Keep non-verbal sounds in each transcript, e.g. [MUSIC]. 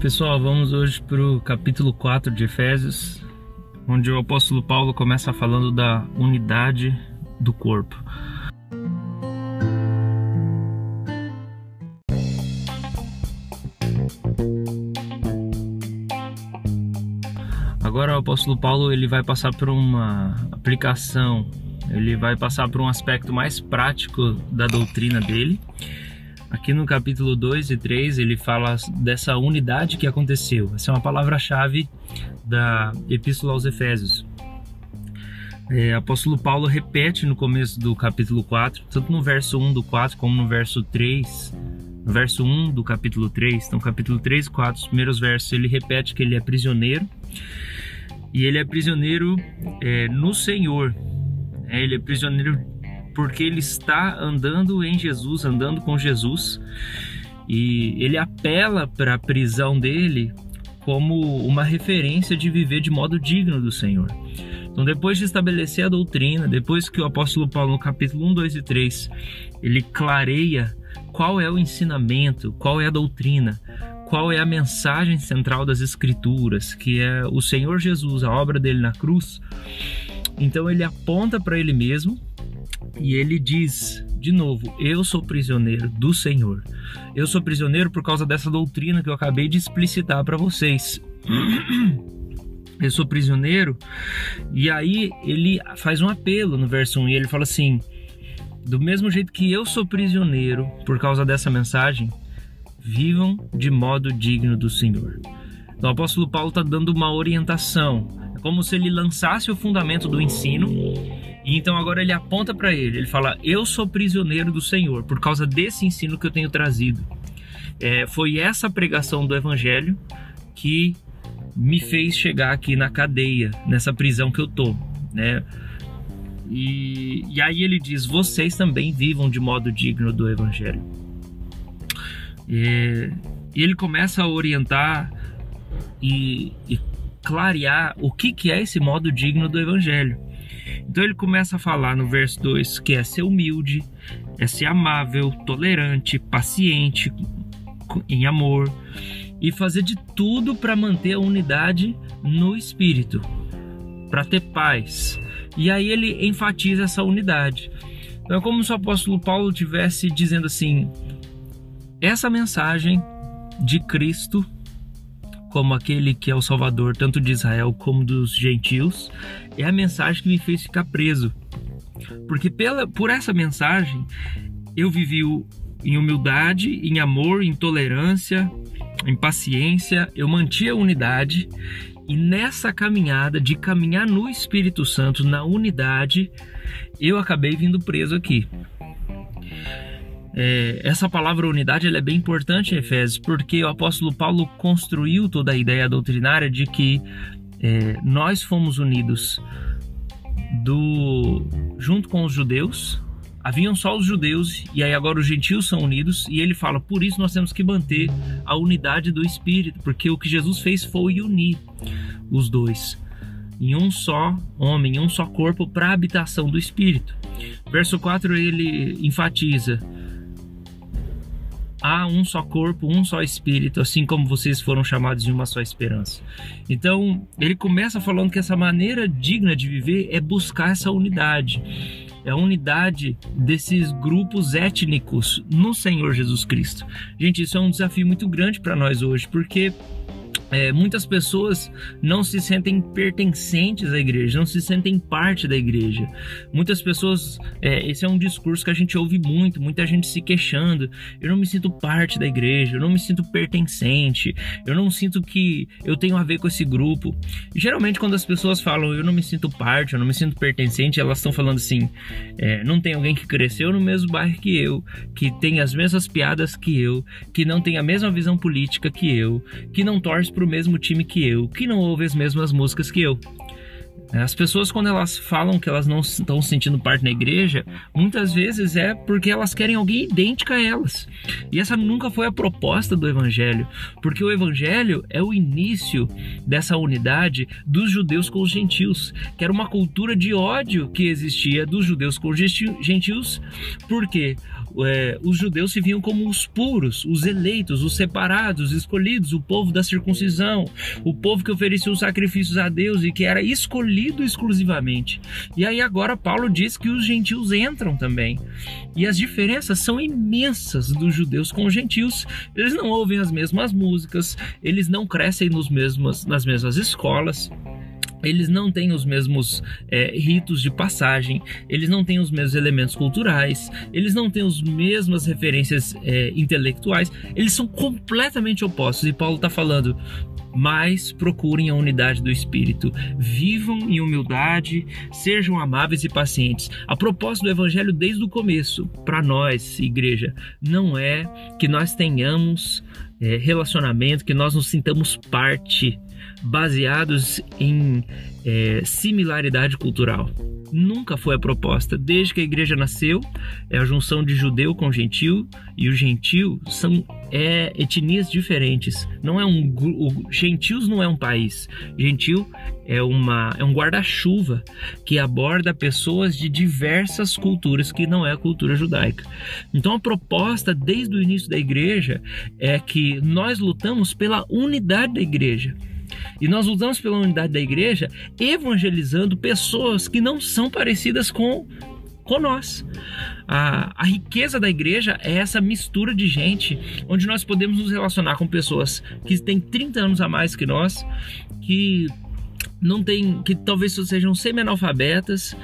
Pessoal, vamos hoje para o capítulo 4 de Efésios, onde o apóstolo Paulo começa falando da unidade do corpo. Agora o apóstolo Paulo ele vai passar por uma aplicação, ele vai passar por um aspecto mais prático da doutrina dele Aqui no capítulo 2 e 3 ele fala dessa unidade que aconteceu. Essa é uma palavra-chave da Epístola aos Efésios. É, apóstolo Paulo repete no começo do capítulo 4, tanto no verso 1 do 4 como no verso 3, no verso 1 do capítulo 3, então capítulo 3 e 4, os primeiros versos, ele repete que ele é prisioneiro, e ele é prisioneiro é, no Senhor, é, ele é prisioneiro porque ele está andando em Jesus, andando com Jesus, e ele apela para a prisão dele como uma referência de viver de modo digno do Senhor. Então, depois de estabelecer a doutrina, depois que o apóstolo Paulo, no capítulo 1, 2 e 3, ele clareia qual é o ensinamento, qual é a doutrina, qual é a mensagem central das Escrituras, que é o Senhor Jesus, a obra dele na cruz. Então, ele aponta para ele mesmo e ele diz de novo: Eu sou prisioneiro do Senhor. Eu sou prisioneiro por causa dessa doutrina que eu acabei de explicitar para vocês. [CLEARS THROAT] Eu sou prisioneiro. E aí ele faz um apelo no verso 1 e ele fala assim: Do mesmo jeito que eu sou prisioneiro por causa dessa mensagem, vivam de modo digno do Senhor. Então, o apóstolo Paulo está dando uma orientação. É como se ele lançasse o fundamento do ensino então agora ele aponta para ele, ele fala: Eu sou prisioneiro do Senhor por causa desse ensino que eu tenho trazido. É, foi essa pregação do Evangelho que me fez chegar aqui na cadeia, nessa prisão que eu tô, né? E, e aí ele diz: vocês também vivam de modo digno do Evangelho. E, e ele começa a orientar e, e clarear o que, que é esse modo digno do Evangelho. Então ele começa a falar no verso 2 que é ser humilde, é ser amável, tolerante, paciente, em amor e fazer de tudo para manter a unidade no espírito, para ter paz. E aí ele enfatiza essa unidade. Então é como se o apóstolo Paulo tivesse dizendo assim: essa mensagem de Cristo como aquele que é o Salvador tanto de Israel como dos gentios, é a mensagem que me fez ficar preso. Porque pela, por essa mensagem eu vivi em humildade, em amor, em tolerância, em paciência, eu mantinha a unidade e nessa caminhada de caminhar no Espírito Santo, na unidade, eu acabei vindo preso aqui. É, essa palavra unidade é bem importante em Efésios, porque o apóstolo Paulo construiu toda a ideia doutrinária de que é, nós fomos unidos do junto com os judeus. Haviam só os judeus e aí agora os gentios são unidos e ele fala por isso nós temos que manter a unidade do espírito porque o que Jesus fez foi unir os dois em um só homem, em um só corpo para a habitação do espírito. Verso 4 ele enfatiza há um só corpo, um só espírito, assim como vocês foram chamados de uma só esperança. Então, ele começa falando que essa maneira digna de viver é buscar essa unidade. É a unidade desses grupos étnicos no Senhor Jesus Cristo. Gente, isso é um desafio muito grande para nós hoje, porque é, muitas pessoas não se sentem pertencentes à igreja, não se sentem parte da igreja. Muitas pessoas, é, esse é um discurso que a gente ouve muito, muita gente se queixando. Eu não me sinto parte da igreja, eu não me sinto pertencente, eu não sinto que eu tenho a ver com esse grupo. Geralmente, quando as pessoas falam eu não me sinto parte, eu não me sinto pertencente, elas estão falando assim: é, não tem alguém que cresceu no mesmo bairro que eu, que tem as mesmas piadas que eu, que não tem a mesma visão política que eu, que não torce pro mesmo time que eu, que não ouve as mesmas músicas que eu. As pessoas, quando elas falam que elas não estão sentindo parte na igreja, muitas vezes é porque elas querem alguém idêntica a elas. E essa nunca foi a proposta do Evangelho, porque o Evangelho é o início dessa unidade dos judeus com os gentios, que era uma cultura de ódio que existia dos judeus com os gentios, porque é, os judeus se viam como os puros, os eleitos, os separados, os escolhidos, o povo da circuncisão, o povo que oferecia os sacrifícios a Deus e que era escolhido exclusivamente. E aí agora Paulo diz que os gentios entram também. E as diferenças são imensas dos judeus com os gentios. Eles não ouvem as mesmas músicas, eles não crescem nos nas mesmas escolas eles não têm os mesmos é, ritos de passagem, eles não têm os mesmos elementos culturais, eles não têm as mesmas referências é, intelectuais, eles são completamente opostos. E Paulo está falando: mas procurem a unidade do espírito, vivam em humildade, sejam amáveis e pacientes. A propósito do evangelho desde o começo, para nós, igreja, não é que nós tenhamos é, relacionamento, que nós nos sintamos parte baseados em é, similaridade cultural. Nunca foi a proposta. Desde que a igreja nasceu, é a junção de judeu com gentil, e o gentil são é, etnias diferentes. Não é um o, gentios não é um país. Gentil é uma é um guarda-chuva que aborda pessoas de diversas culturas que não é a cultura judaica. Então a proposta desde o início da igreja é que nós lutamos pela unidade da igreja. E nós lutamos pela unidade da igreja, evangelizando pessoas que não são parecidas com, com nós. A, a riqueza da igreja é essa mistura de gente, onde nós podemos nos relacionar com pessoas que têm 30 anos a mais que nós, que não tem que talvez sejam semi-analfabetas,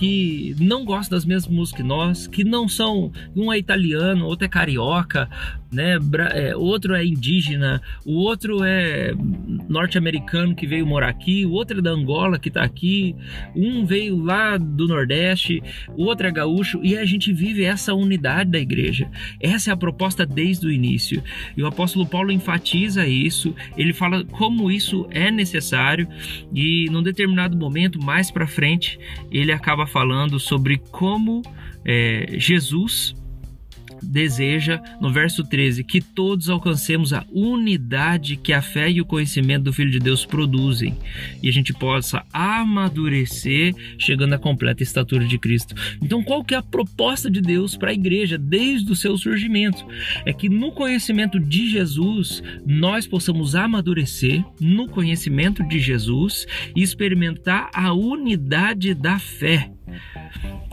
que não gostam das mesmas músicas que nós, que não são um é italiano, outro é carioca, né? É, outro é indígena, o outro é norte-americano que veio morar aqui, o outro é da Angola que está aqui, um veio lá do Nordeste, o outro é gaúcho e a gente vive essa unidade da igreja. Essa é a proposta desde o início. E o apóstolo Paulo enfatiza isso, ele fala como isso é necessário e num determinado momento mais para frente ele acaba falando sobre como é, Jesus deseja, no verso 13, que todos alcancemos a unidade que a fé e o conhecimento do Filho de Deus produzem e a gente possa amadurecer, chegando à completa estatura de Cristo. Então, qual que é a proposta de Deus para a igreja desde o seu surgimento? É que no conhecimento de Jesus nós possamos amadurecer no conhecimento de Jesus e experimentar a unidade da fé.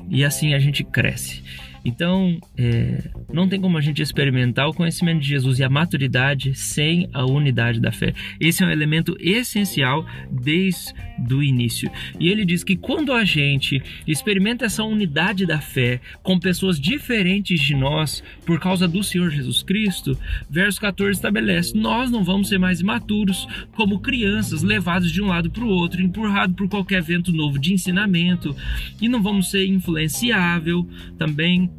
E assim a gente cresce. Então, é, não tem como a gente experimentar o conhecimento de Jesus e a maturidade sem a unidade da fé. Esse é um elemento essencial desde o início. E ele diz que quando a gente experimenta essa unidade da fé com pessoas diferentes de nós por causa do Senhor Jesus Cristo, verso 14 estabelece: nós não vamos ser mais imaturos como crianças levados de um lado para o outro, empurrados por qualquer vento novo de ensinamento, e não vamos ser influenciável também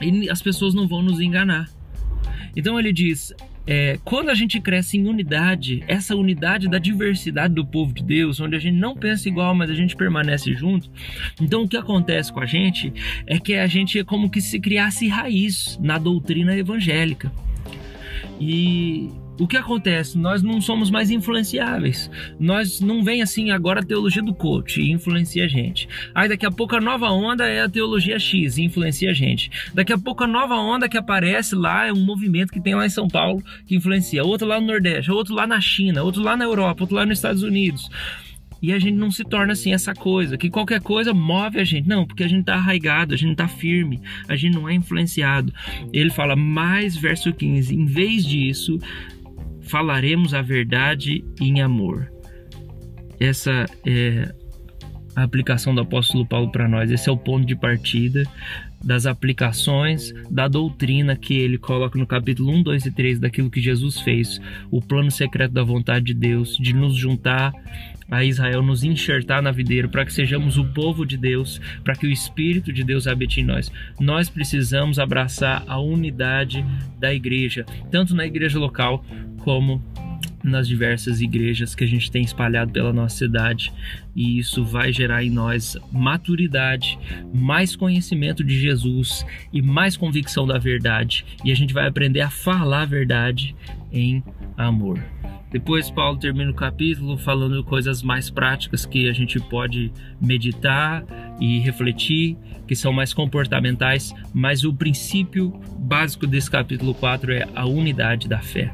e as pessoas não vão nos enganar. Então ele diz: é, quando a gente cresce em unidade, essa unidade da diversidade do povo de Deus, onde a gente não pensa igual, mas a gente permanece junto, então o que acontece com a gente é que a gente é como que se criasse raiz na doutrina evangélica. E o que acontece? Nós não somos mais influenciáveis. Nós não vem assim agora a teologia do coach e influencia a gente. Aí daqui a pouco a nova onda é a teologia X e influencia a gente. Daqui a pouco a nova onda que aparece lá é um movimento que tem lá em São Paulo que influencia. Outro lá no Nordeste, outro lá na China, outro lá na Europa, outro lá nos Estados Unidos e a gente não se torna assim essa coisa, que qualquer coisa move a gente. Não, porque a gente tá arraigado, a gente tá firme, a gente não é influenciado. Ele fala mais verso 15, em vez disso, falaremos a verdade em amor. Essa é a aplicação do apóstolo Paulo para nós. Esse é o ponto de partida das aplicações da doutrina que ele coloca no capítulo 1, 2 e 3 daquilo que Jesus fez, o plano secreto da vontade de Deus, de nos juntar a Israel, nos enxertar na videira, para que sejamos o povo de Deus, para que o Espírito de Deus habite em nós. Nós precisamos abraçar a unidade da igreja, tanto na igreja local como nas diversas igrejas que a gente tem espalhado pela nossa cidade, e isso vai gerar em nós maturidade, mais conhecimento de Jesus e mais convicção da verdade, e a gente vai aprender a falar a verdade em amor. Depois Paulo termina o capítulo falando coisas mais práticas que a gente pode meditar e refletir, que são mais comportamentais, mas o princípio básico desse capítulo 4 é a unidade da fé.